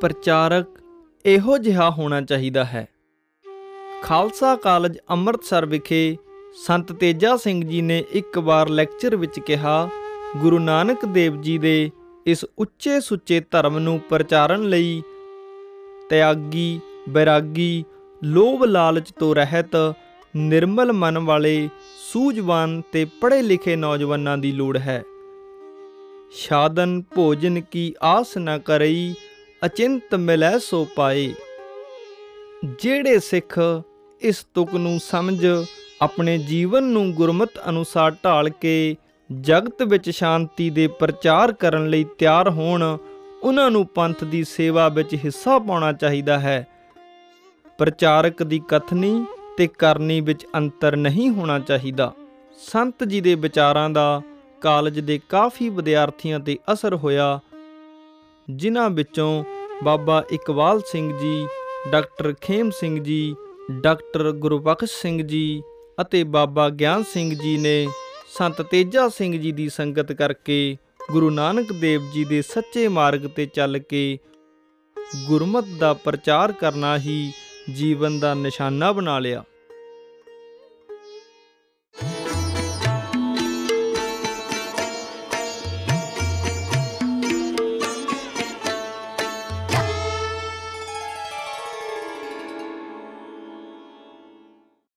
ਪ੍ਰਚਾਰਕ ਇਹੋ ਜਿਹਾ ਹੋਣਾ ਚਾਹੀਦਾ ਹੈ। ਖਾਲਸਾ ਕਾਲਜ ਅੰਮ੍ਰਿਤਸਰ ਵਿਖੇ ਸੰਤ ਤੇਜਾ ਸਿੰਘ ਜੀ ਨੇ ਇੱਕ ਵਾਰ ਲੈਕਚਰ ਵਿੱਚ ਕਿਹਾ, ਗੁਰੂ ਨਾਨਕ ਦੇਵ ਜੀ ਦੇ ਇਸ ਉੱਚੇ ਸੁੱਚੇ ਧਰਮ ਨੂੰ ਪ੍ਰਚਾਰਨ ਲਈ ਤਿਆਗੀ, ਬੈਰਾਗੀ ਲੋਭ ਲਾਲਚ ਤੋਂ ਰਹਿਤ, ਨਿਰਮਲ ਮਨ ਵਾਲੇ ਸੂਝਵਾਨ ਤੇ ਪੜ੍ਹੇ ਲਿਖੇ ਨੌਜਵਾਨਾਂ ਦੀ ਲੋੜ ਹੈ। ਸ਼ਾਦਨ ਭੋਜਨ ਕੀ ਆਸ ਨਾ ਕਰਈ ਅਚਿੰਤ ਮਿਲੈ ਸੋ ਪਾਏ। ਜਿਹੜੇ ਸਿੱਖ ਇਸ ਤੁਕ ਨੂੰ ਸਮਝ ਆਪਣੇ ਜੀਵਨ ਨੂੰ ਗੁਰਮਤ ਅਨੁਸਾਰ ਢਾਲ ਕੇ ਜਗਤ ਵਿੱਚ ਸ਼ਾਂਤੀ ਦੇ ਪ੍ਰਚਾਰ ਕਰਨ ਲਈ ਤਿਆਰ ਹੋਣ, ਉਹਨਾਂ ਨੂੰ ਪੰਥ ਦੀ ਸੇਵਾ ਵਿੱਚ ਹਿੱਸਾ ਪਾਉਣਾ ਚਾਹੀਦਾ ਹੈ। ਪ੍ਰਚਾਰਕ ਦੀ ਕਥਨੀ ਤੇ ਕਰਨੀ ਵਿੱਚ ਅੰਤਰ ਨਹੀਂ ਹੋਣਾ ਚਾਹੀਦਾ। ਸੰਤ ਜੀ ਦੇ ਵਿਚਾਰਾਂ ਦਾ ਕਾਲਜ ਦੇ ਕਾਫੀ ਵਿਦਿਆਰਥੀਆਂ ਤੇ ਅਸਰ ਹੋਇਆ, ਜਿਨ੍ਹਾਂ ਵਿੱਚੋਂ ਬਾਬਾ ਇਕਬਾਲ ਸਿੰਘ ਜੀ, ਡਾਕਟਰ ਖੇਮ ਸਿੰਘ ਜੀ, ਡਾਕਟਰ ਗੁਰਬਖਸ਼ ਸਿੰਘ ਜੀ ਅਤੇ ਬਾਬਾ ਗਿਆਨ ਸਿੰਘ ਜੀ ਨੇ ਸੰਤ ਤੇਜਾ ਸਿੰਘ ਜੀ ਦੀ ਸੰਗਤ ਕਰਕੇ ਗੁਰੂ ਨਾਨਕ ਦੇਵ ਜੀ ਦੇ ਸੱਚੇ ਮਾਰਗ ਤੇ ਚੱਲ ਕੇ ਗੁਰਮਤ ਦਾ ਪ੍ਰਚਾਰ ਕਰਨਾ ਹੀ ਜੀਵਨ ਦਾ ਨਿਸ਼ਾਨਾ ਬਣਾ ਲਿਆ।